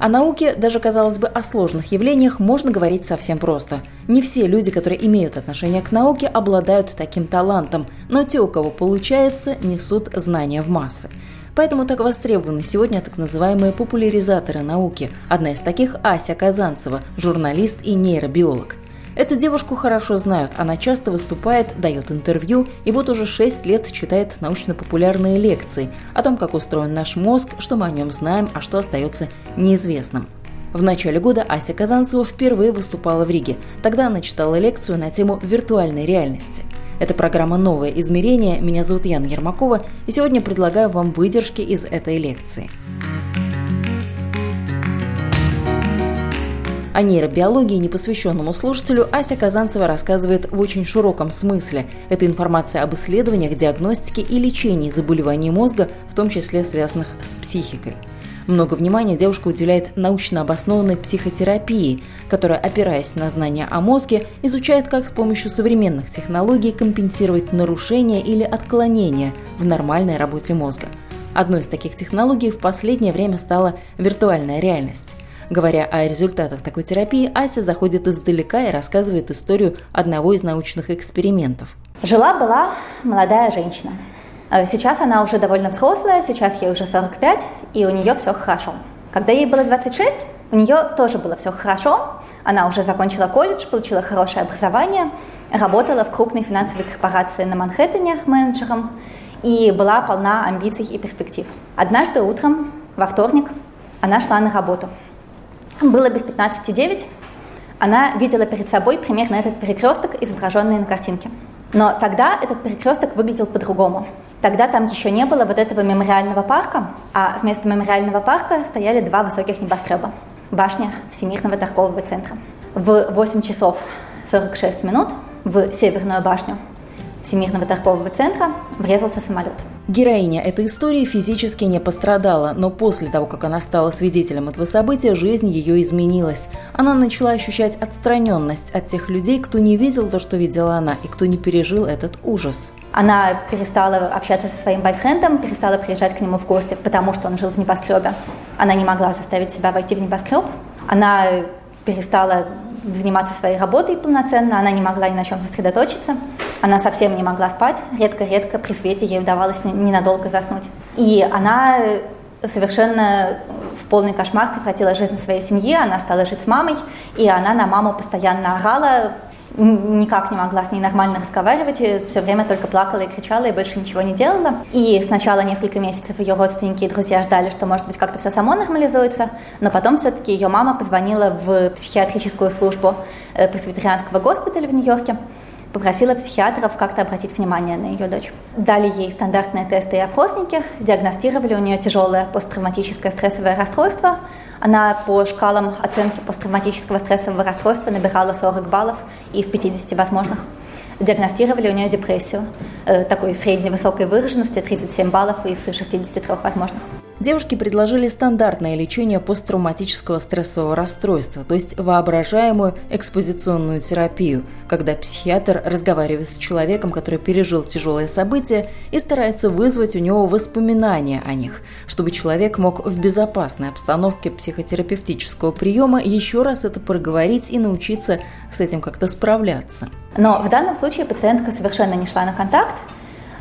О науке, даже казалось бы о сложных явлениях, можно говорить совсем просто. Не все люди, которые имеют отношение к науке, обладают таким талантом, но те, у кого получается, несут знания в массы. Поэтому так востребованы сегодня так называемые популяризаторы науки. Одна из таких – Ася Казанцева, журналист и нейробиолог. Эту девушку хорошо знают, она часто выступает, дает интервью и вот уже 6 лет читает научно-популярные лекции о том, как устроен наш мозг, что мы о нем знаем, а что остается неизвестным. В начале года Ася Казанцева впервые выступала в Риге. Тогда она читала лекцию на тему виртуальной реальности. Это программа «Новое измерение». Меня зовут Яна Ермакова, и сегодня предлагаю вам выдержки из этой лекции. О нейробиологии непосвященному слушателю Ася Казанцева рассказывает в очень широком смысле. Это информация об исследованиях, диагностике и лечении заболеваний мозга, в том числе связанных с психикой. Много внимания девушка уделяет научно обоснованной психотерапии, которая, опираясь на знания о мозге, изучает, как с помощью современных технологий компенсировать нарушения или отклонения в нормальной работе мозга. Одной из таких технологий в последнее время стала виртуальная реальность. Говоря о результатах такой терапии, Ася заходит издалека и рассказывает историю одного из научных экспериментов. Жила-была молодая женщина. Э, сейчас она уже довольно взрослая, сейчас ей уже 45, и у нее все хорошо. Когда ей было 26, у нее тоже было все хорошо. Она уже закончила колледж, получила хорошее образование, работала в крупной финансовой корпорации на Манхэттене менеджером и была полна амбиций и перспектив. Однажды утром, во вторник, она шла на работу – было без 15,9, она видела перед собой примерно этот перекресток, изображенный на картинке. Но тогда этот перекресток выглядел по-другому. Тогда там еще не было вот этого мемориального парка, а вместо мемориального парка стояли два высоких небоскреба. Башня Всемирного торгового центра. В 8 часов 46 минут в Северную башню Всемирного торгового центра врезался самолет. Героиня этой истории физически не пострадала, но после того, как она стала свидетелем этого события, жизнь ее изменилась. Она начала ощущать отстраненность от тех людей, кто не видел то, что видела она, и кто не пережил этот ужас. Она перестала общаться со своим бойфрендом, перестала приезжать к нему в гости, потому что он жил в небоскребе. Она не могла заставить себя войти в небоскреб. Она перестала заниматься своей работой полноценно, она не могла ни на чем сосредоточиться. Она совсем не могла спать, редко-редко при свете ей удавалось ненадолго заснуть. И она совершенно в полный кошмар превратила жизнь своей семьи, она стала жить с мамой, и она на маму постоянно орала, никак не могла с ней нормально разговаривать, все время только плакала и кричала, и больше ничего не делала. И сначала несколько месяцев ее родственники и друзья ждали, что, может быть, как-то все само нормализуется, но потом все-таки ее мама позвонила в психиатрическую службу э, пресвитерианского госпиталя в Нью-Йорке, попросила психиатров как-то обратить внимание на ее дочь. Дали ей стандартные тесты и опросники, диагностировали у нее тяжелое посттравматическое стрессовое расстройство. Она по шкалам оценки посттравматического стрессового расстройства набирала 40 баллов из 50 возможных. Диагностировали у нее депрессию э, такой средней высокой выраженности, 37 баллов из 63 возможных. Девушке предложили стандартное лечение посттравматического стрессового расстройства, то есть воображаемую экспозиционную терапию, когда психиатр разговаривает с человеком, который пережил тяжелое событие и старается вызвать у него воспоминания о них, чтобы человек мог в безопасной обстановке психотерапевтического приема еще раз это проговорить и научиться с этим как-то справляться. Но в данном случае пациентка совершенно не шла на контакт,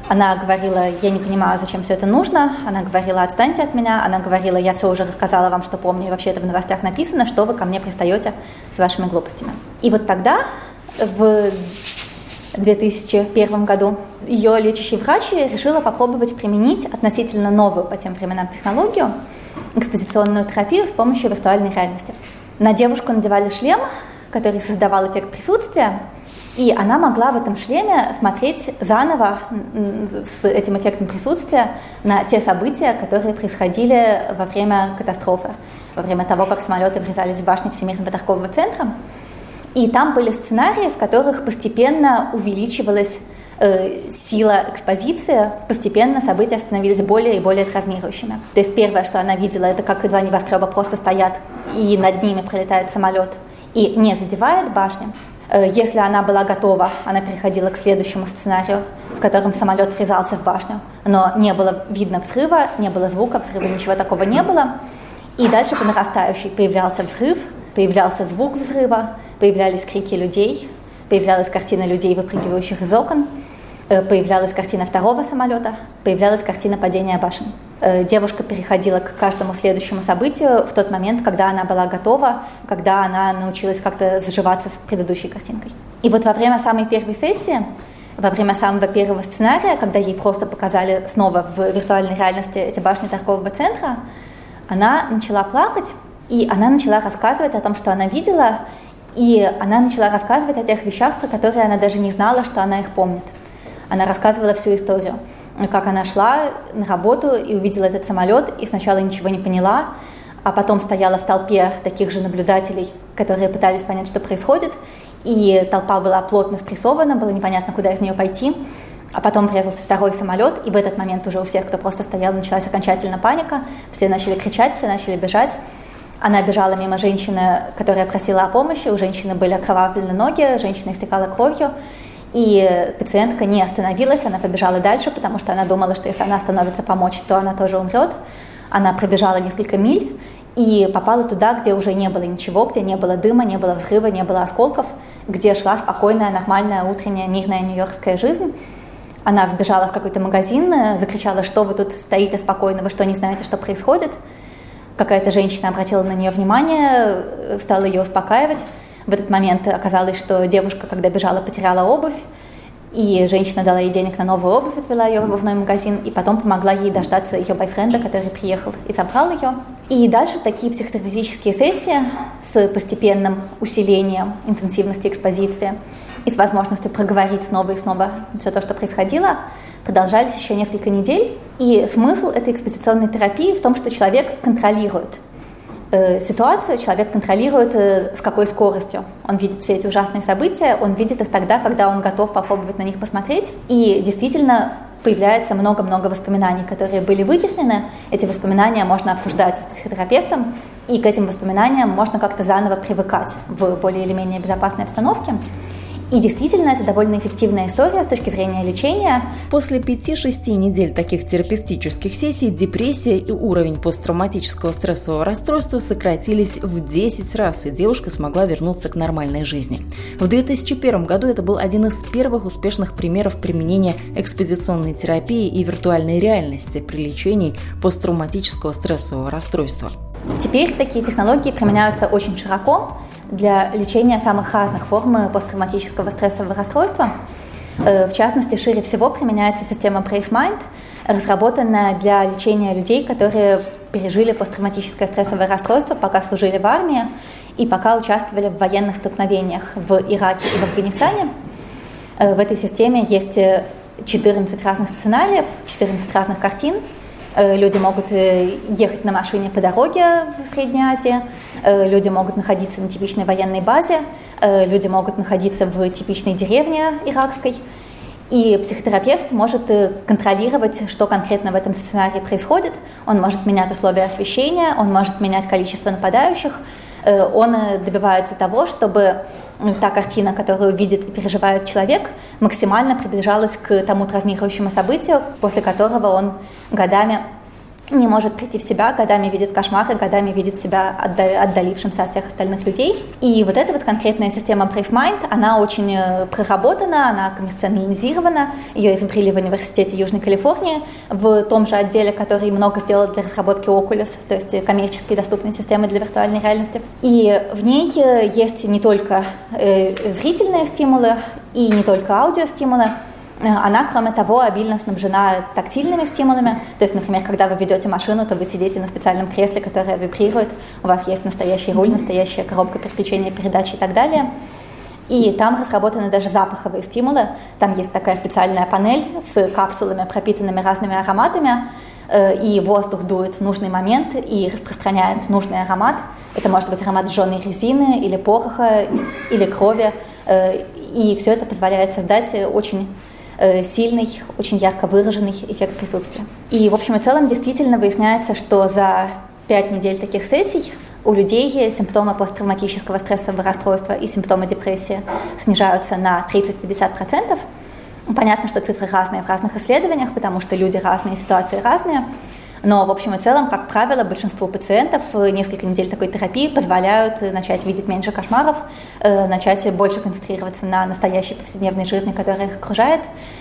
она говорила, я не понимаю, зачем все это нужно. Она говорила, отстаньте от меня. Она говорила, я все уже рассказала вам, что помню, и вообще это в новостях написано, что вы ко мне пристаете с вашими глупостями. И вот тогда, в 2001 году, ее лечащий врач решила попробовать применить относительно новую по тем временам технологию, экспозиционную терапию с помощью виртуальной реальности. На девушку надевали шлем, который создавал эффект присутствия, и она могла в этом шлеме смотреть заново с этим эффектом присутствия на те события, которые происходили во время катастрофы, во время того, как самолеты врезались в башню Всемирного торгового центра. И там были сценарии, в которых постепенно увеличивалась э, сила экспозиции, постепенно события становились более и более травмирующими. То есть первое, что она видела, это как два небоскреба просто стоят, и над ними пролетает самолет, и не задевает башню. Э, если она была готова, она переходила к следующему сценарию, в котором самолет врезался в башню, но не было видно взрыва, не было звука взрыва, ничего такого не было. И дальше по нарастающей появлялся взрыв, появлялся звук взрыва, появлялись крики людей, появлялась картина людей, выпрыгивающих из окон, э, появлялась картина второго самолета, появлялась картина падения башен. Э, девушка переходила к каждому следующему событию в тот момент, когда она была готова, когда она научилась как-то заживаться с предыдущей картинкой. И вот во время самой первой сессии, во время самого первого сценария, когда ей просто показали снова в виртуальной реальности эти башни торгового центра, она начала плакать, и она начала рассказывать о том, что она видела, и она начала рассказывать о тех вещах, про которые она даже не знала, что она их помнит. Она рассказывала всю историю, как она шла на работу и увидела этот самолет, и сначала ничего не поняла, а потом стояла в толпе таких же наблюдателей, которые пытались понять, что происходит, и толпа была плотно спрессована, было непонятно, куда из нее пойти. А потом врезался второй самолет, и в этот момент уже у всех, кто просто стоял, началась окончательно паника. Все начали кричать, все начали бежать. Она бежала мимо женщины, которая просила о помощи. У женщины были окровавлены ноги, женщина истекала кровью. И пациентка не остановилась, она побежала дальше, потому что она думала, что если она остановится помочь, то она тоже умрет. Она пробежала несколько миль и попала туда, где уже не было ничего, где не было дыма, не было взрыва, не было осколков, где шла спокойная, нормальная, утренняя, мирная нью-йоркская жизнь. Она вбежала в какой-то магазин, закричала, что вы тут стоите спокойно, вы что, не знаете, что происходит? какая-то женщина обратила на нее внимание, стала ее успокаивать. В этот момент оказалось, что девушка, когда бежала, потеряла обувь, и женщина дала ей денег на новую обувь, отвела ее в обувной магазин, и потом помогла ей дождаться ее бойфренда, который приехал и забрал ее. И дальше такие психотерапевтические сессии с постепенным усилением интенсивности экспозиции и с возможностью проговорить снова и снова все то, что происходило, продолжались еще несколько недель. И смысл этой экспозиционной терапии в том, что человек контролирует ситуацию, человек контролирует, э, с какой скоростью он видит все эти ужасные события, он видит их тогда, когда он готов попробовать на них посмотреть. И действительно появляется много-много воспоминаний, которые были вытеснены. Эти воспоминания можно обсуждать с психотерапевтом, и к этим воспоминаниям можно как-то заново привыкать в более или менее безопасной обстановке. И действительно, это довольно эффективная история с точки зрения лечения. После 5-6 недель таких терапевтических сессий депрессия и уровень посттравматического стрессового расстройства сократились в 10 раз, и девушка смогла вернуться к нормальной жизни. В 2001 году это был один из первых успешных примеров применения экспозиционной терапии и виртуальной реальности при лечении посттравматического стрессового расстройства. Теперь такие технологии применяются очень широко, для лечения самых разных форм посттравматического стрессового расстройства. Э, в частности, шире всего применяется система Brave Mind, разработанная для лечения людей, которые пережили посттравматическое стрессовое расстройство, пока служили в армии и пока участвовали в военных столкновениях в Ираке и в Афганистане. Э, в этой системе есть 14 разных сценариев, 14 разных картин – Э, люди могут э, ехать на машине по дороге в Средней Азии, э, люди могут находиться на типичной военной базе, люди могут находиться в типичной деревне иракской. И психотерапевт может контролировать, что конкретно в этом сценарии происходит. Он может менять условия освещения, он может менять количество нападающих, он добивается того, чтобы та картина, которую видит и переживает человек, максимально приближалась к тому травмирующему событию, после которого он годами не может прийти в себя, годами видит кошмары, годами видит себя отдалившимся от всех остальных людей. И вот эта вот конкретная система Brave Mind, она очень э, проработана, она коммерциализирована. Ее изобрели в Университете Южной Калифорнии в том же отделе, который много сделал для разработки Oculus, то есть коммерчески доступной системы для виртуальной реальности. И в ней э, есть не только э, зрительные стимулы и не только аудиостимулы, Э, она, кроме того, обильно снабжена тактильными стимулами. То есть, например, когда вы ведете машину, то вы сидите на специальном кресле, которое вибрирует, у вас есть настоящий руль, настоящая коробка переключения передач и так далее. И там разработаны даже запаховые стимулы. Там есть такая специальная панель с капсулами, пропитанными разными ароматами. и воздух дует в нужный момент и распространяет нужный аромат. Это может быть аромат сжженной резины или пороха, или крови. И все это позволяет создать очень сильный, очень ярко выраженный эффект присутствия. И в общем и целом действительно выясняется, что за пять недель таких сессий у людей симптомы посттравматического стрессового расстройства и симптомы депрессии снижаются на 30-50%. Понятно, что цифры разные в разных исследованиях, потому что люди разные, ситуации разные. Но в общем и целом, как правило, большинству пациентов несколько недель такой терапии позволяют начать видеть меньше кошмаров, э, начать больше концентрироваться на настоящей повседневной жизни, которая их окружает, Э,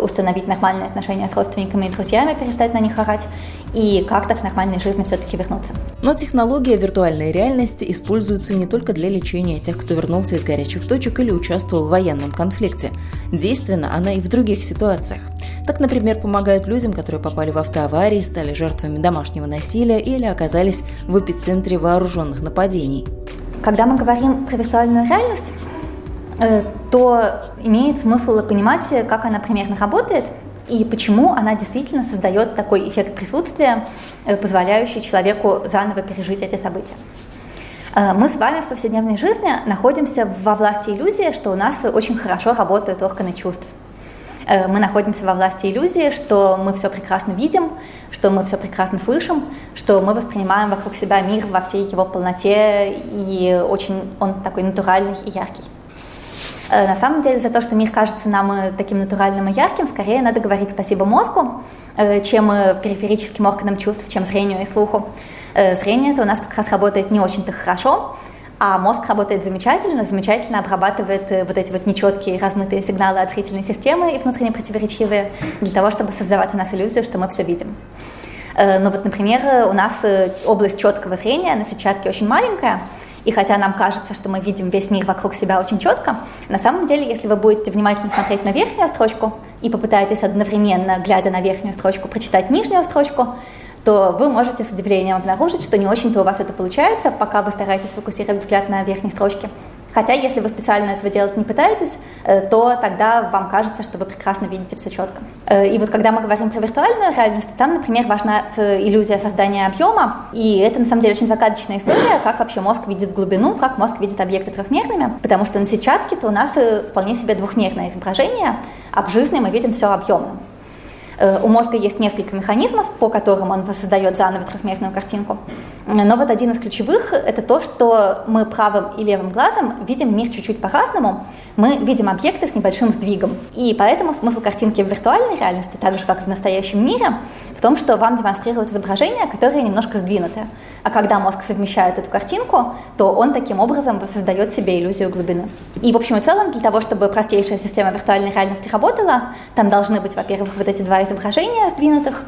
установить нормальные отношения с родственниками и друзьями, перестать на них орать и как-то к нормальной жизни все-таки вернуться. Но технология виртуальной реальности используется не только для лечения тех, кто вернулся из горячих точек или участвовал в военном конфликте. Действенна она и в других ситуациях. Так, например, помогают людям, которые попали в автоаварии, стали жертвами домашнего насилия или оказались в эпицентре вооруженных нападений. Когда мы говорим про виртуальную реальность, Э, то имеет смысл понимать, как она примерно работает и почему она действительно создает такой эффект присутствия, э, позволяющий человеку заново пережить эти события. Э, мы с вами в повседневной жизни находимся во власти иллюзии, что у нас очень хорошо работают органы чувств. Мы находимся во власти иллюзии, что мы все прекрасно видим, что мы все прекрасно слышим, что мы воспринимаем вокруг себя мир во всей его полноте, и очень он такой натуральный и яркий. Э, на самом деле за то, что мир кажется нам э, таким натуральным и ярким, скорее надо говорить спасибо мозгу, э, чем периферическим органам чувств, чем зрению и слуху. Зрение это у нас как раз работает не очень-то хорошо, а мозг работает замечательно, замечательно обрабатывает вот эти вот нечеткие размытые сигналы от зрительной системы и внутренне противоречивые для того, чтобы создавать у нас иллюзию, что мы все видим. Но вот, например, у нас область четкого зрения на сетчатке очень маленькая, и хотя нам кажется, что мы видим весь мир вокруг себя очень четко, на самом деле, если вы будете внимательно смотреть на верхнюю строчку и попытаетесь одновременно, глядя на верхнюю строчку, прочитать нижнюю строчку, то вы можете с удивлением обнаружить, что не очень-то у вас это получается, пока вы стараетесь фокусировать взгляд на верхней строчке. Хотя, если вы специально этого делать не пытаетесь, э, то тогда вам кажется, что вы прекрасно видите все четко. Э, и вот когда мы говорим про виртуальную реальность, там, например, важна иллюзия создания объема, и это на самом деле очень загадочная история, как вообще мозг видит глубину, как мозг видит объекты трехмерными, потому что на сетчатке-то у нас э, вполне себе двухмерное изображение, а в жизни мы видим все объемным. Э, у мозга есть несколько механизмов, по которым он воссоздает заново трехмерную картинку. Но вот один из ключевых – это то, что мы правым и левым глазом видим мир чуть-чуть по-разному. Мы видим объекты с небольшим сдвигом. И поэтому смысл картинки в виртуальной реальности, так же как в настоящем мире, в том, что вам демонстрируют изображения, которые немножко сдвинуты. А когда мозг совмещает эту картинку, то он таким образом создает себе иллюзию глубины. И в общем и целом, для того, чтобы простейшая система виртуальной реальности работала, там должны быть, во-первых, вот эти два изображения сдвинутых,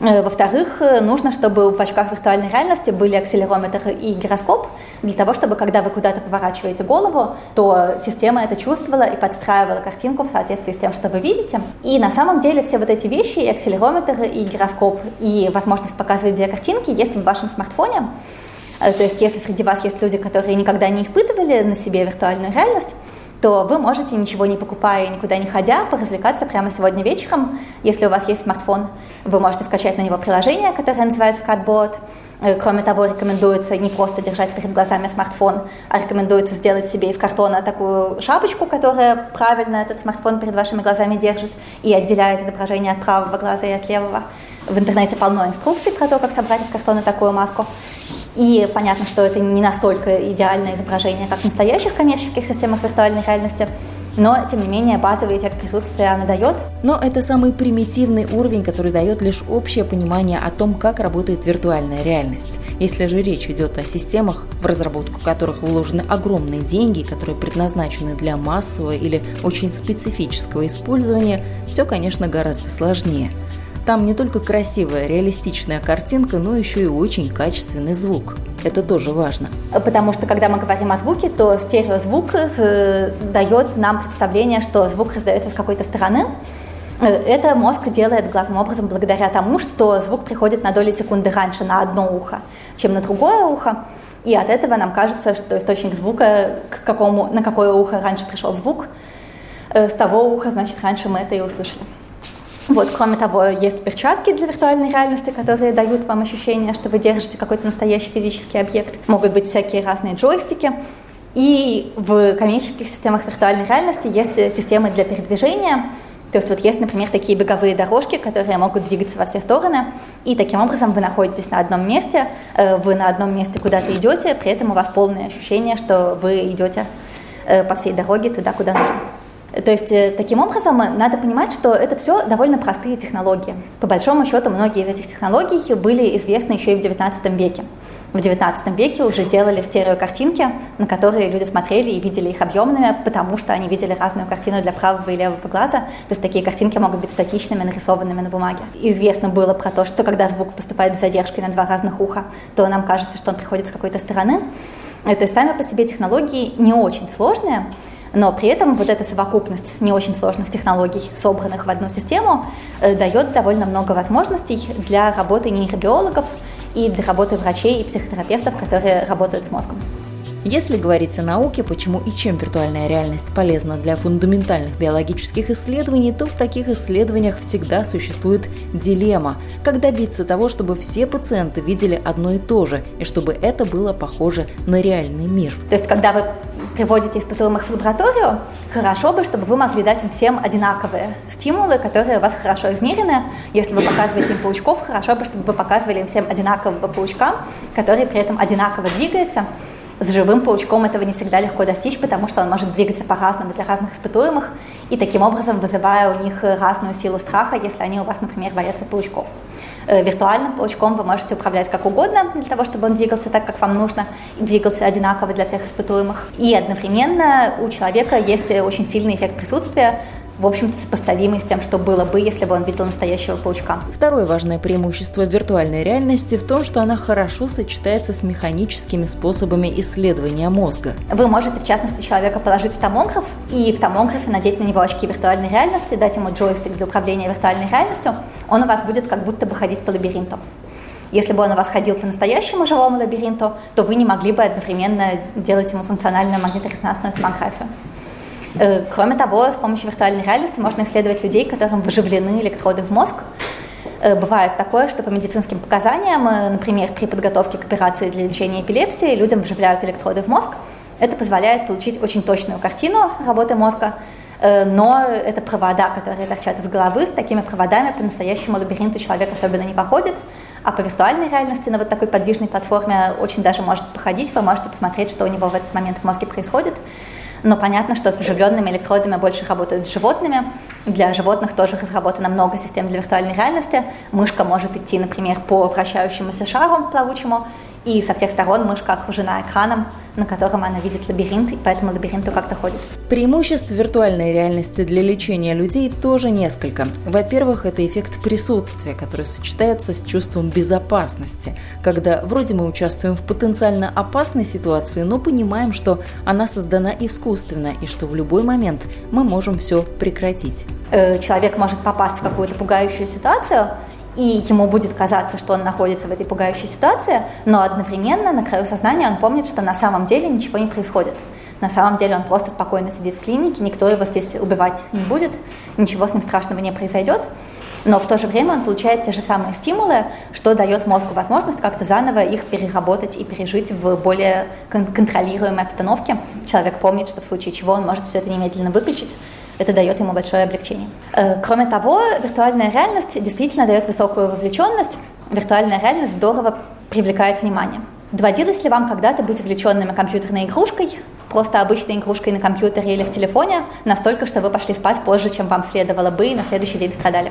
Э, во-вторых, э, нужно, чтобы в очках виртуальной реальности были акселерометр и гироскоп, для того, чтобы, когда вы куда-то поворачиваете голову, то система это чувствовала и подстраивала картинку в соответствии с тем, что вы видите. И на самом деле все вот эти вещи, и акселерометр, и гироскоп, и возможность показывать две картинки есть в вашем смартфоне. Э, то есть, если среди вас есть люди, которые никогда не испытывали на себе виртуальную реальность, то вы можете, ничего не покупая и никуда не ходя, поразвлекаться прямо сегодня вечером. Если у вас есть смартфон, вы можете скачать на него приложение, которое называется Cardboard. Э, кроме того, рекомендуется не просто держать перед глазами смартфон, а рекомендуется сделать себе из картона такую шапочку, которая правильно этот смартфон перед вашими глазами держит и отделяет изображение от правого глаза и от левого. В интернете полно инструкций про то, как собрать из картона такую маску. И понятно, что это не настолько идеальное изображение, как в настоящих коммерческих системах виртуальной реальности, но, тем не менее, базовый эффект присутствия она дает. Но это самый примитивный уровень, который дает лишь общее понимание о том, как работает виртуальная реальность. Если же речь идет о системах, в разработку которых вложены огромные деньги, которые предназначены для массового или очень специфического использования, все, конечно, гораздо сложнее – там не только красивая, реалистичная картинка, но еще и очень качественный звук. Это тоже важно. Потому что, когда мы говорим о звуке, то стереозвук э, дает нам представление, что звук раздается с какой-то стороны. Э, это мозг делает главным образом благодаря тому, что звук приходит на доли секунды раньше на одно ухо, чем на другое ухо. И от этого нам кажется, что источник звука, к какому, на какое ухо раньше пришел звук, э, с того уха, значит, раньше мы это и услышали. Вот, кроме того, есть перчатки для виртуальной реальности, которые дают вам ощущение, что вы держите какой-то настоящий физический объект. Могут быть всякие разные джойстики. И в коммерческих системах виртуальной реальности есть системы для передвижения, то есть вот есть, например, такие беговые дорожки, которые могут двигаться во все стороны, и таким образом вы находитесь на одном месте, э, вы на одном месте куда-то идете, при этом у вас полное ощущение, что вы идете э, по всей дороге туда, куда нужно. То есть э, таким образом надо понимать, что это все довольно простые технологии. По большому счету многие из этих технологий были известны еще и в XIX веке. В XIX веке уже делали стереокартинки, на которые люди смотрели и видели их объемными, потому что они видели разную картину для правого и левого глаза. То есть такие картинки могут быть статичными, нарисованными на бумаге. Известно было про то, что когда звук поступает с задержкой на два разных уха, то нам кажется, что он приходит с какой-то стороны. То есть сами по себе технологии не очень сложные, но при этом вот эта совокупность не очень сложных технологий, собранных в одну систему, э, дает довольно много возможностей для работы нейробиологов и для работы врачей и психотерапевтов, которые работают с мозгом. Если говорить о науке, почему и чем виртуальная реальность полезна для фундаментальных биологических исследований, то в таких исследованиях всегда существует дилемма, как добиться того, чтобы все пациенты видели одно и то же, и чтобы это было похоже на реальный мир. То есть, когда вы приводите испытуемых в лабораторию, хорошо бы, чтобы вы могли дать им всем одинаковые стимулы, которые у вас хорошо измерены. Если вы показываете им паучков, хорошо бы, чтобы вы показывали им всем одинакового паучка, который при этом одинаково двигается. С живым паучком этого не всегда легко достичь, потому что он может двигаться по-разному для разных испытуемых, и таким образом вызывая у них разную силу страха, если они у вас, например, боятся паучков. Э, виртуальным паучком вы можете управлять как угодно, для того, чтобы он двигался так, как вам нужно, и двигался одинаково для всех испытуемых. И одновременно у человека есть очень сильный эффект присутствия, в общем-то, сопоставимый с тем, что было бы, если бы он видел настоящего паучка. Второе важное преимущество виртуальной реальности в том, что она хорошо сочетается с механическими способами исследования мозга. Вы можете, в частности, человека положить в томограф и в томографе надеть на него очки виртуальной реальности, дать ему джойстик для управления виртуальной реальностью, он у вас будет как будто бы ходить по лабиринту. Если бы он у вас ходил по настоящему живому лабиринту, то вы не могли бы одновременно делать ему функциональную магниторезонансную томографию. Э, кроме того, с помощью виртуальной реальности можно исследовать людей, которым выживлены электроды в мозг. Э, бывает такое, что по медицинским показаниям, э, например, при подготовке к операции для лечения эпилепсии, людям вживляют электроды в мозг. Это позволяет получить очень точную картину работы мозга, но это провода, которые торчат из головы, с такими проводами по настоящему лабиринту человек особенно не походит, а по виртуальной реальности на вот такой подвижной платформе очень даже может походить, вы можете посмотреть, что у него в этот момент в мозге происходит. Но понятно, что с вживленными электродами больше работают с животными. Для животных тоже разработано много систем для виртуальной реальности. Мышка может идти, например, по вращающемуся шару плавучему, и со всех сторон мышка окружена экраном, на котором она видит лабиринт, и по этому лабиринту как-то ходит. Преимуществ виртуальной реальности для лечения людей тоже несколько. Во-первых, это эффект присутствия, который сочетается с чувством безопасности, когда вроде мы участвуем в потенциально опасной ситуации, но понимаем, что она создана искусственно и что в любой момент мы можем все прекратить. Э, человек может попасть в какую-то пугающую ситуацию, и ему будет казаться, что он находится в этой пугающей ситуации, но одновременно на краю сознания он помнит, что на самом деле ничего не происходит. На самом деле он просто спокойно сидит в клинике, никто его здесь убивать не будет, ничего с ним страшного не произойдет. Но в то же время он получает те же самые стимулы, что дает мозгу возможность как-то заново их переработать и пережить в более контролируемой обстановке. Человек помнит, что в случае чего он может все это немедленно выключить, это дает ему большое облегчение. Э, кроме того, виртуальная реальность действительно дает высокую вовлеченность. Виртуальная реальность здорово привлекает внимание. Доводилось ли вам когда-то быть увлеченными компьютерной игрушкой, просто обычной игрушкой на компьютере или в телефоне, настолько, что вы пошли спать позже, чем вам следовало бы, и на следующий день страдали?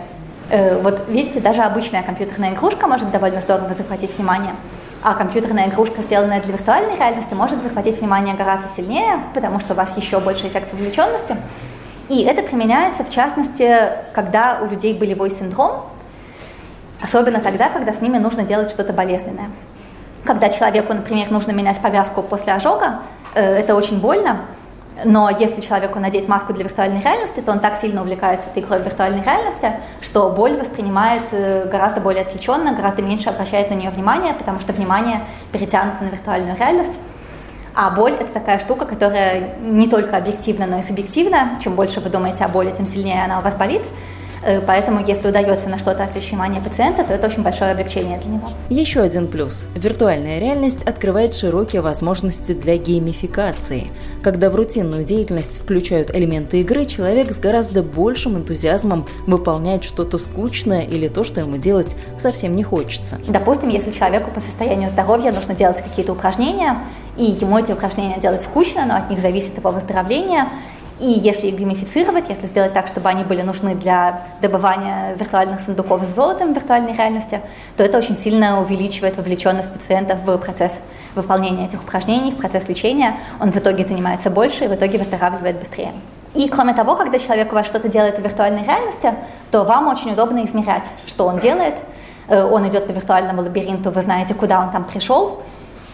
Э, вот видите, даже обычная компьютерная игрушка может довольно здорово захватить внимание. А компьютерная игрушка, сделанная для виртуальной реальности, может захватить внимание гораздо сильнее, потому что у вас еще больше эффект вовлеченности. И это применяется, в частности, когда у людей болевой синдром, особенно тогда, когда с ними нужно делать что-то болезненное. Когда человеку, например, нужно менять повязку после ожога, э, это очень больно, но если человеку надеть маску для виртуальной реальности, то он так сильно увлекается этой игрой виртуальной реальности, что боль воспринимает э, гораздо более отвлеченно, гораздо меньше обращает на нее внимание, потому что внимание перетянуто на виртуальную реальность. А боль – это такая штука, которая не только объективна, но и субъективна. Чем больше вы думаете о боли, тем сильнее она у вас болит. Э, поэтому, если удается на что-то отвлечь внимание пациента, то это очень большое облегчение для него. Еще один плюс. Виртуальная реальность открывает широкие возможности для геймификации. Когда в рутинную деятельность включают элементы игры, человек с гораздо большим энтузиазмом выполняет что-то скучное или то, что ему делать совсем не хочется. Допустим, если человеку по состоянию здоровья нужно делать какие-то упражнения, и ему эти упражнения делать скучно, но от них зависит его выздоровление, и если их геймифицировать, если сделать так, чтобы они были нужны для добывания виртуальных сундуков с золотом в виртуальной реальности, то это очень сильно увеличивает вовлеченность пациента в процесс выполнения этих упражнений, в процесс лечения. Он в итоге занимается больше и в итоге выздоравливает быстрее. И кроме того, когда человек у вас что-то делает в виртуальной реальности, то вам очень удобно измерять, что он делает. Э, он идет по виртуальному лабиринту, вы знаете, куда он там пришел,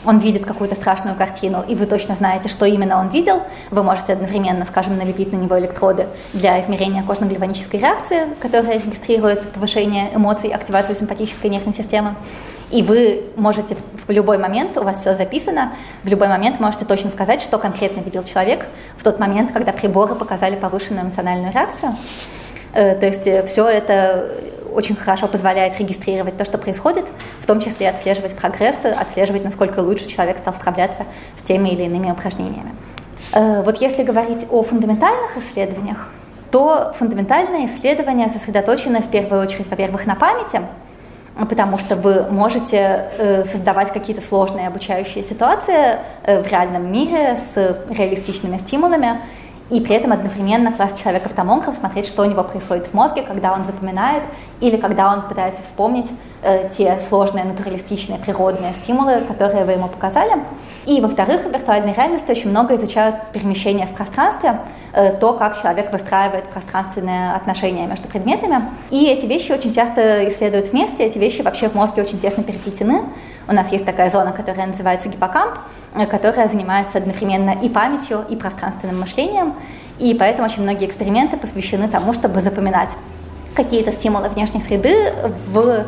он видит какую-то страшную картину, и вы точно знаете, что именно он видел, вы можете одновременно, скажем, налепить на него электроды для измерения кожно-гальванической реакции, которая регистрирует повышение эмоций, активацию симпатической нервной системы. И вы можете в любой момент, у вас все записано, в любой момент можете точно сказать, что конкретно видел человек в тот момент, когда приборы показали повышенную эмоциональную реакцию. Э, то есть э, все это очень хорошо позволяет регистрировать то, что происходит, в том числе отслеживать прогрессы, отслеживать, насколько лучше человек стал справляться с теми или иными упражнениями. Э, вот если говорить о фундаментальных исследованиях, то фундаментальные исследования сосредоточены в первую очередь, во-первых, на памяти, потому что вы можете э, создавать какие-то сложные обучающие ситуации э, в реальном мире с реалистичными стимулами, и при этом одновременно класть человека в томограф, смотреть, что у него происходит в мозге, когда он запоминает или когда он пытается вспомнить э, те сложные, натуралистичные, природные стимулы, которые вы ему показали. И, во-вторых, в виртуальной реальности очень много изучают перемещение в пространстве, э, то, как человек выстраивает пространственные отношения между предметами. И эти вещи очень часто исследуют вместе, эти вещи вообще в мозге очень тесно переплетены. У нас есть такая зона, которая называется гиппокамп, э, которая занимается одновременно и памятью, и пространственным мышлением. И поэтому очень многие эксперименты посвящены тому, чтобы запоминать какие-то стимулы внешней среды в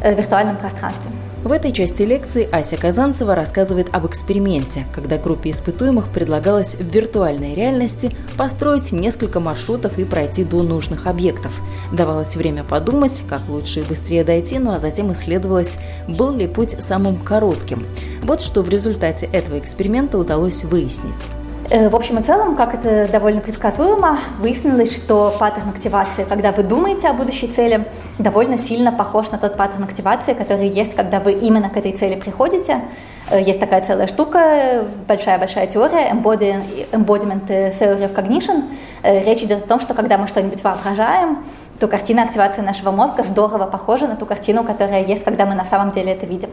э, виртуальном пространстве. В этой части лекции Ася Казанцева рассказывает об эксперименте, когда группе испытуемых предлагалось в виртуальной реальности построить несколько маршрутов и пройти до нужных объектов. Давалось время подумать, как лучше и быстрее дойти, ну а затем исследовалось, был ли путь самым коротким. Вот что в результате этого эксперимента удалось выяснить. Э, в общем и целом, как это довольно предсказуемо, выяснилось, что паттерн активации, когда вы думаете о будущей цели, довольно сильно похож на тот паттерн активации, который есть, когда вы именно к этой цели приходите. Э, есть такая целая штука, большая-большая теория, embodiment theory of cognition. Э, речь идет о том, что когда мы что-нибудь воображаем, то картина активации нашего мозга здорово похожа на ту картину, которая есть, когда мы на самом деле это видим.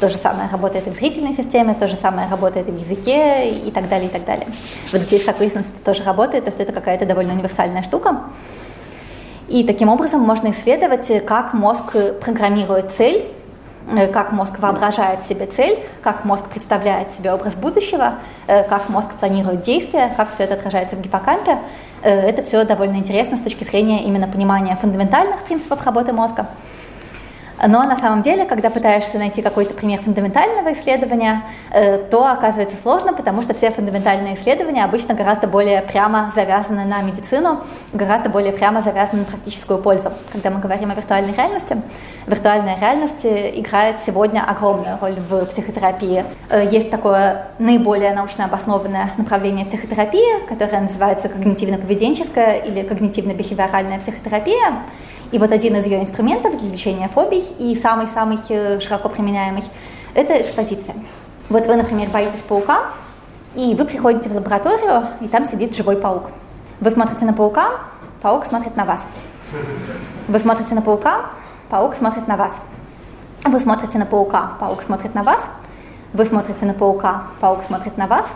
То же самое работает и в зрительной системе, то же самое работает и в языке и так далее, и так далее. Вот здесь, как выяснилось, это тоже работает, то есть это какая-то довольно универсальная штука. И таким образом можно исследовать, как мозг программирует цель, как мозг воображает себе цель, как мозг представляет себе образ будущего, как мозг планирует действия, как все это отражается в гиппокампе. Это все довольно интересно с точки зрения именно понимания фундаментальных принципов работы мозга. Но на самом деле, когда пытаешься найти какой-то пример фундаментального исследования, э, то оказывается сложно, потому что все фундаментальные исследования обычно гораздо более прямо завязаны на медицину, гораздо более прямо завязаны на практическую пользу. Когда мы говорим о виртуальной реальности, виртуальная реальность играет сегодня огромную роль в психотерапии. Э, есть такое наиболее научно обоснованное направление психотерапии, которое называется когнитивно-поведенческая или когнитивно-бихевиоральная психотерапия. И вот один из ее инструментов для лечения фобий и самый-самый э, широко применяемый – это экспозиция. Вот вы, например, боитесь паука, и вы приходите в лабораторию, и там сидит живой паук. Вы смотрите на паука, паук смотрит на вас. Вы смотрите на паука, паук смотрит на вас. Вы смотрите на паука, паук смотрит на вас. Вы смотрите на паука, паук смотрит на вас.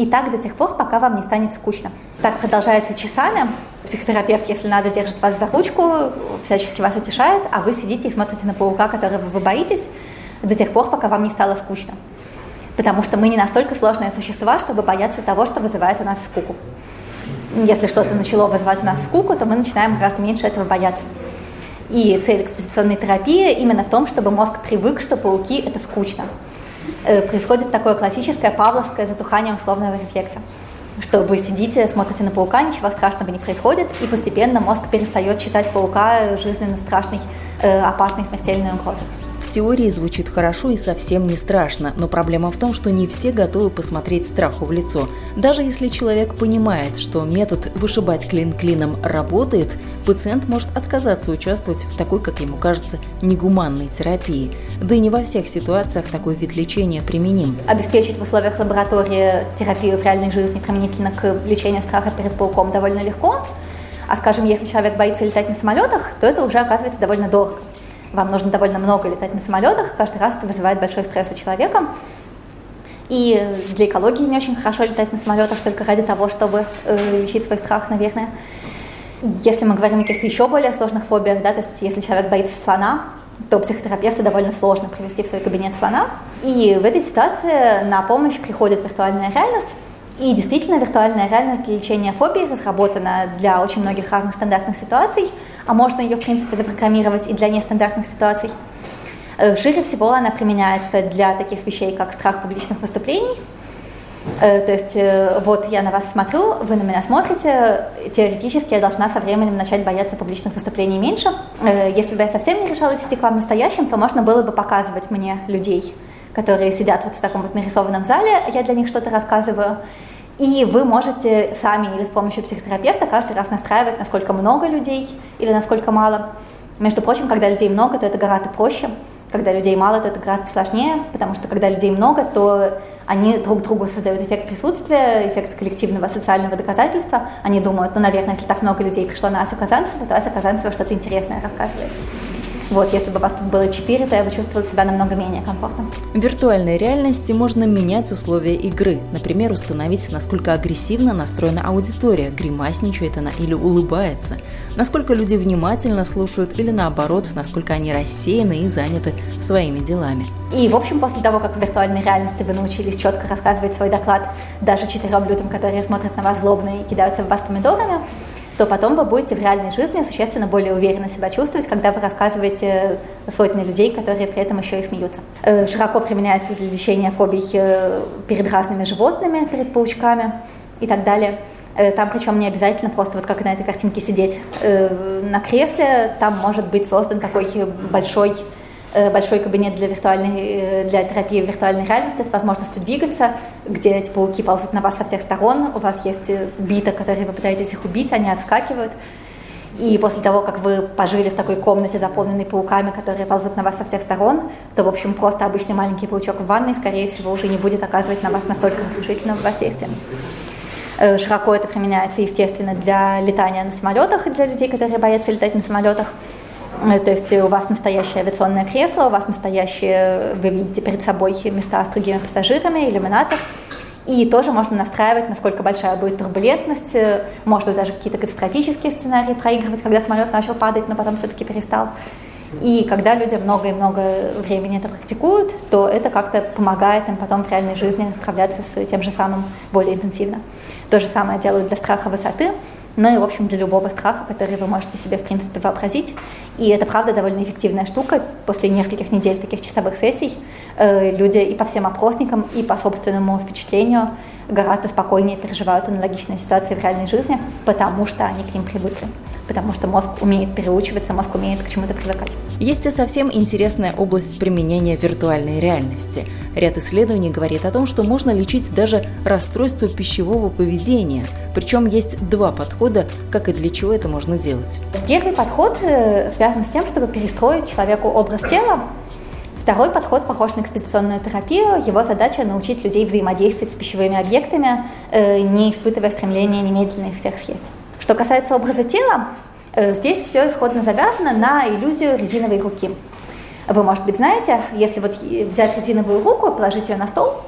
И так до тех пор, пока вам не станет скучно. Так продолжается часами. Психотерапевт, если надо, держит вас за ручку, всячески вас утешает, а вы сидите и смотрите на паука, которого вы боитесь, до тех пор, пока вам не стало скучно. Потому что мы не настолько сложные существа, чтобы бояться того, что вызывает у нас скуку. Если что-то начало вызывать у нас скуку, то мы начинаем гораздо меньше этого бояться. И цель экспозиционной терапии именно в том, чтобы мозг привык, что пауки – это скучно. Э, происходит такое классическое павловское затухание условного рефлекса. что вы сидите, смотрите на паука, ничего страшного не происходит, и постепенно мозг перестает считать паука жизненно страшной, э, опасной, смертельной угрозой теории звучит хорошо и совсем не страшно, но проблема в том, что не все готовы посмотреть страху в лицо. Даже если человек понимает, что метод вышибать клин клином работает, пациент может отказаться участвовать в такой, как ему кажется, негуманной терапии. Да и не во всех ситуациях такой вид лечения применим. Обеспечить в условиях лаборатории терапию в реальной жизни применительно к лечению страха перед пауком довольно легко. А скажем, если человек боится летать на самолетах, то это уже оказывается довольно дорого вам нужно довольно много летать на самолетах, каждый раз это вызывает большой стресс у человека. И для экологии не очень хорошо летать на самолетах только ради того, чтобы э, лечить свой страх, наверное. Если мы говорим о каких-то еще более сложных фобиях, да, то есть если человек боится слона, то психотерапевту довольно сложно привести в свой кабинет слона. И в этой ситуации на помощь приходит виртуальная реальность. И действительно, виртуальная реальность для лечения фобий разработана для очень многих разных стандартных ситуаций – а можно ее, в принципе, запрограммировать и для нестандартных ситуаций. Э, шире всего она применяется для таких вещей, как страх публичных выступлений. Э, то есть, э, вот я на вас смотрю, вы на меня смотрите, теоретически я должна со временем начать бояться публичных выступлений меньше. Если бы я совсем не решалась идти к вам настоящим, то можно было бы показывать мне людей, которые сидят вот в таком вот нарисованном зале, я для них что-то рассказываю, и вы можете сами или с помощью психотерапевта каждый раз настраивать, насколько много людей или насколько мало. Между прочим, когда людей много, то это гораздо проще. Когда людей мало, то это гораздо сложнее, потому что когда людей много, то они друг другу создают эффект присутствия, эффект коллективного социального доказательства. Они думают, ну, наверное, если так много людей пришло на Асю Казанцеву, то Ася Казанцева что-то интересное рассказывает. Вот, если бы вас тут было четыре, то я бы чувствовала себя намного менее комфортно. В виртуальной реальности можно менять условия игры. Например, установить, насколько агрессивно настроена аудитория, гримасничает она или улыбается, насколько люди внимательно слушают или наоборот, насколько они рассеяны и заняты своими делами. И, в общем, после того, как в виртуальной реальности вы научились четко рассказывать свой доклад даже четырем людям, которые смотрят на вас злобно и кидаются в вас помидорами, то потом вы будете в реальной жизни существенно более уверенно себя чувствовать, когда вы рассказываете сотни людей, которые при этом еще и смеются. Э, широко применяется для лечения фобий э, перед разными животными, перед паучками и так далее. Э, там причем не обязательно просто вот как на этой картинке сидеть на кресле, там может быть создан такой большой большой кабинет для, виртуальной, э, для терапии в виртуальной реальности с возможностью двигаться, где эти пауки ползут на вас со всех сторон, у вас есть э, бита, которые вы пытаетесь их убить, они отскакивают. И после того, как вы пожили в такой комнате, заполненной пауками, которые ползут на вас со всех сторон, то, в общем, просто обычный маленький паучок в ванной, скорее всего, уже не будет оказывать на вас настолько разрушительного воздействия. Широко это применяется, естественно, для летания на самолетах и для людей, которые боятся летать на самолетах. Э, то есть у вас настоящее авиационное кресло, у вас настоящие, вы видите перед собой места с другими пассажирами, иллюминатор. И тоже можно настраивать, насколько большая будет турбулентность. Можно даже какие-то катастрофические сценарии проигрывать, когда самолет начал падать, но потом все-таки перестал. И когда люди много и много времени это практикуют, то это как-то помогает им потом в реальной жизни справляться с тем же самым более интенсивно. То же самое делают для страха высоты ну и, в общем, для любого страха, который вы можете себе, в принципе, вообразить. И это, правда, довольно эффективная штука. После нескольких недель таких часовых сессий э, люди и по всем опросникам, и по собственному впечатлению гораздо спокойнее переживают аналогичные ситуации в реальной жизни, потому что они к ним привыкли потому что мозг умеет переучиваться, мозг умеет к чему-то привыкать. Есть и совсем интересная область применения виртуальной реальности. Ряд исследований говорит о том, что можно лечить даже расстройство пищевого поведения. Причем есть два подхода, как и для чего это можно делать. Первый подход э, связан с тем, чтобы перестроить человеку образ тела, Второй подход похож на экспозиционную терапию. Его задача научить людей взаимодействовать с пищевыми объектами, э, не испытывая стремления немедленно их всех съесть. Что касается образа тела, э, здесь все исходно завязано на иллюзию резиновой руки. Вы, может быть, знаете, если вот взять резиновую руку, положить ее на стол,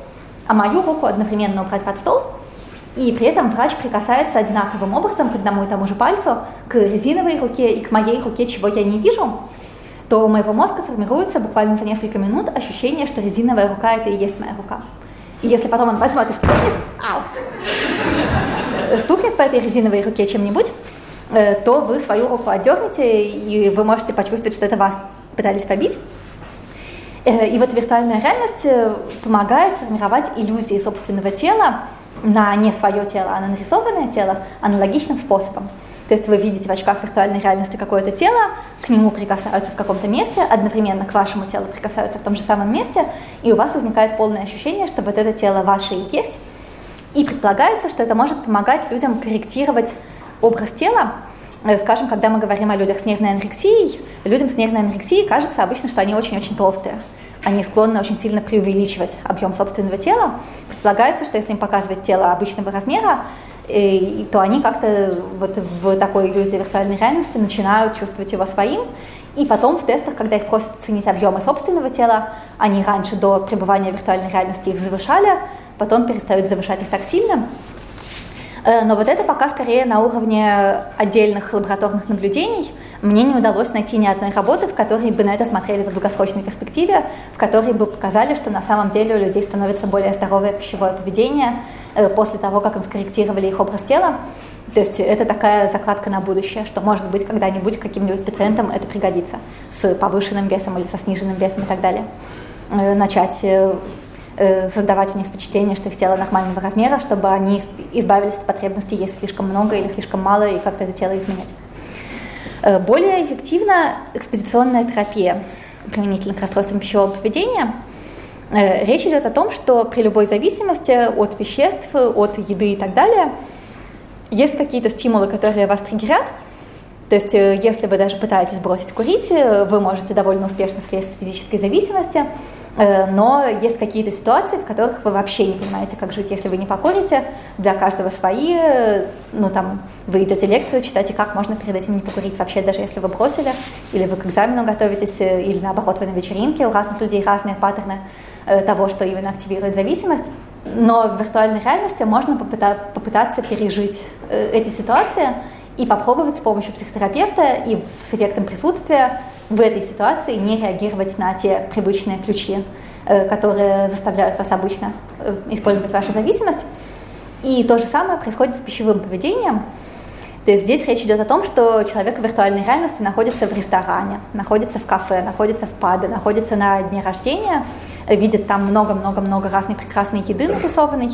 а мою руку одновременно убрать под стол, и при этом врач прикасается одинаковым образом к одному и тому же пальцу, к резиновой руке и к моей руке, чего я не вижу, то у моего мозга формируется буквально за несколько минут ощущение, что резиновая рука это и есть моя рука. И если потом он возьмет и стукнет, ау, стукнет по этой резиновой руке чем-нибудь, э, то вы свою руку отдернете, и вы можете почувствовать, что это вас пытались побить. Э, и вот виртуальная реальность э, помогает формировать иллюзии собственного тела, на не свое тело, а на нарисованное тело аналогичным способом. То есть вы видите в очках виртуальной реальности какое-то тело, к нему прикасаются в каком-то месте, одновременно к вашему телу прикасаются в том же самом месте, и у вас возникает полное ощущение, что вот это тело ваше и есть. И предполагается, что это может помогать людям корректировать образ тела. Э, скажем, когда мы говорим о людях с нервной анорексией, людям с нервной анорексией кажется обычно, что они очень-очень толстые. Они склонны очень сильно преувеличивать объем собственного тела. Предполагается, что если им показывать тело обычного размера, и, то они как-то вот в такой иллюзии виртуальной реальности начинают чувствовать его своим. И потом в тестах, когда их просят оценить объемы собственного тела, они раньше до пребывания в виртуальной реальности их завышали, потом перестают завышать их так сильно. Э, но вот это пока скорее на уровне отдельных лабораторных наблюдений. Мне не удалось найти ни одной работы, в которой бы на это смотрели в долгосрочной перспективе, в которой бы показали, что на самом деле у людей становится более здоровое пищевое поведение, Э, после того, как им скорректировали их образ тела. То есть это такая закладка на будущее, что может быть когда-нибудь каким-нибудь пациентам это пригодится с повышенным весом или со сниженным весом и так далее. Э, начать создавать у них впечатление, что их тело нормального размера, чтобы они избавились от потребности есть слишком много или слишком мало и как-то это тело изменять. Более эффективна экспозиционная терапия применительно к расстройствам пищевого поведения – Э, речь идет о том, что при любой зависимости от веществ, от еды и так далее, есть какие-то стимулы, которые вас триггерят. То есть, э, если вы даже пытаетесь бросить курить, э, вы можете довольно успешно слезть с физической зависимости, но есть какие-то ситуации, в которых вы вообще не понимаете, как жить, если вы не покурите. Для каждого свои, ну там, вы идете лекцию, читаете, как можно перед этим не покурить вообще, даже если вы бросили, или вы к экзамену готовитесь, или наоборот, вы на вечеринке, у разных людей разные паттерны. Э, того, что именно активирует зависимость. Но в виртуальной реальности можно попытаться пережить э, эти ситуации и попробовать с помощью психотерапевта и с эффектом присутствия в этой ситуации не реагировать на те привычные ключи, э, которые заставляют вас обычно использовать вашу зависимость. И то же самое происходит с пищевым поведением. То есть здесь речь идет о том, что человек в виртуальной реальности находится в ресторане, находится в кафе, находится в пабе, находится на дне рождения – видит там много-много-много разной прекрасной еды нарисованной,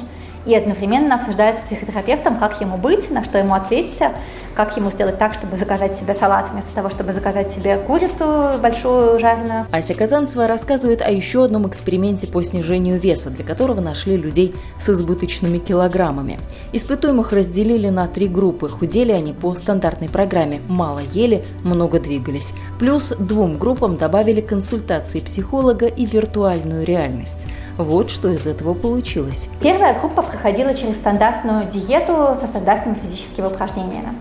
и одновременно обсуждает с психотерапевтом, как ему быть, на что ему отвлечься, как ему сделать так, чтобы заказать себе салат вместо того, чтобы заказать себе курицу большую жареную. Ася Казанцева рассказывает о еще одном эксперименте по снижению веса, для которого нашли людей с избыточными килограммами. Испытуемых разделили на три группы. Худели они по стандартной программе «мало ели, много двигались». Плюс двум группам добавили консультации психолога и виртуальную реальность. Вот что из этого получилось. Первая группа проходила через стандартную диету со стандартными физическими упражнениями.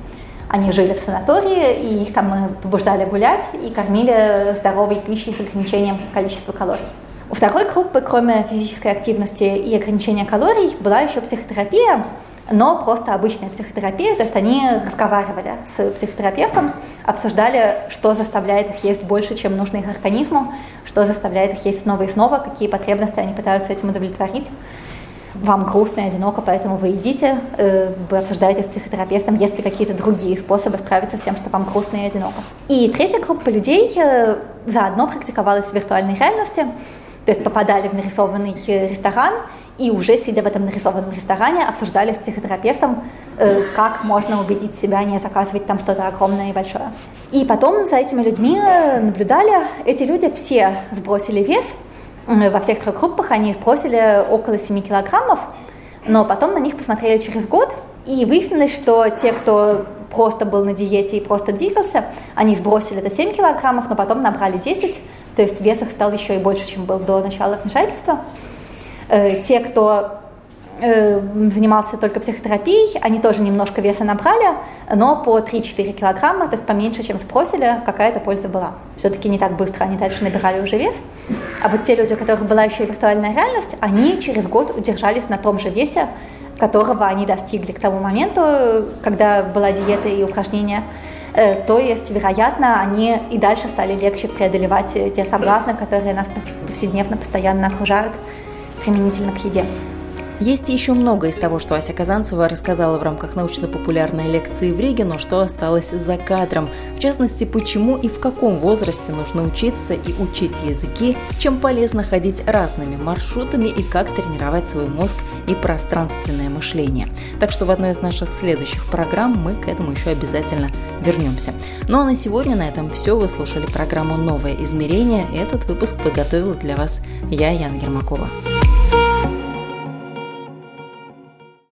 Они жили в санатории, и их там побуждали гулять и кормили здоровой пищей с ограничением количества калорий. У второй группы, кроме физической активности и ограничения калорий, была еще психотерапия, но просто обычная психотерапия, то есть они разговаривали с психотерапевтом, обсуждали, что заставляет их есть больше, чем нужно их организму, что заставляет их есть снова и снова, какие потребности они пытаются этим удовлетворить. Вам грустно и одиноко, поэтому вы едите, э, вы обсуждаете с психотерапевтом, есть ли какие-то другие способы справиться с тем, что вам грустно и одиноко. И третья группа людей э, заодно практиковалась в виртуальной реальности, то есть попадали в нарисованный э, ресторан и уже сидя в этом нарисованном ресторане обсуждали с психотерапевтом, как можно убедить себя не заказывать там что-то огромное и большое. И потом за этими людьми наблюдали, эти люди все сбросили вес, во всех трех группах они сбросили около 7 килограммов, но потом на них посмотрели через год, и выяснилось, что те, кто просто был на диете и просто двигался, они сбросили это 7 килограммов, но потом набрали 10, то есть вес их стал еще и больше, чем был до начала вмешательства. Э, те, кто занимался только психотерапией, они тоже немножко веса набрали, но по 3-4 килограмма, то есть поменьше, чем спросили, какая-то польза была. Все-таки не так быстро они дальше набирали уже вес. А вот те люди, у которых была еще и виртуальная реальность, они через год удержались на том же весе, которого они достигли к тому моменту, когда была диета и упражнения. Э, то есть, вероятно, они и дальше стали легче преодолевать те соблазны, которые нас повседневно постоянно окружают применительно к еде. Есть еще много из того, что Ася Казанцева рассказала в рамках научно-популярной лекции в Риге, но что осталось за кадром. В частности, почему и в каком возрасте нужно учиться и учить языки, чем полезно ходить разными маршрутами и как тренировать свой мозг и пространственное мышление. Так что в одной из наших следующих программ мы к этому еще обязательно вернемся. Ну а на сегодня на этом все. Вы слушали программу «Новое измерение». Этот выпуск подготовила для вас я, Яна Ермакова.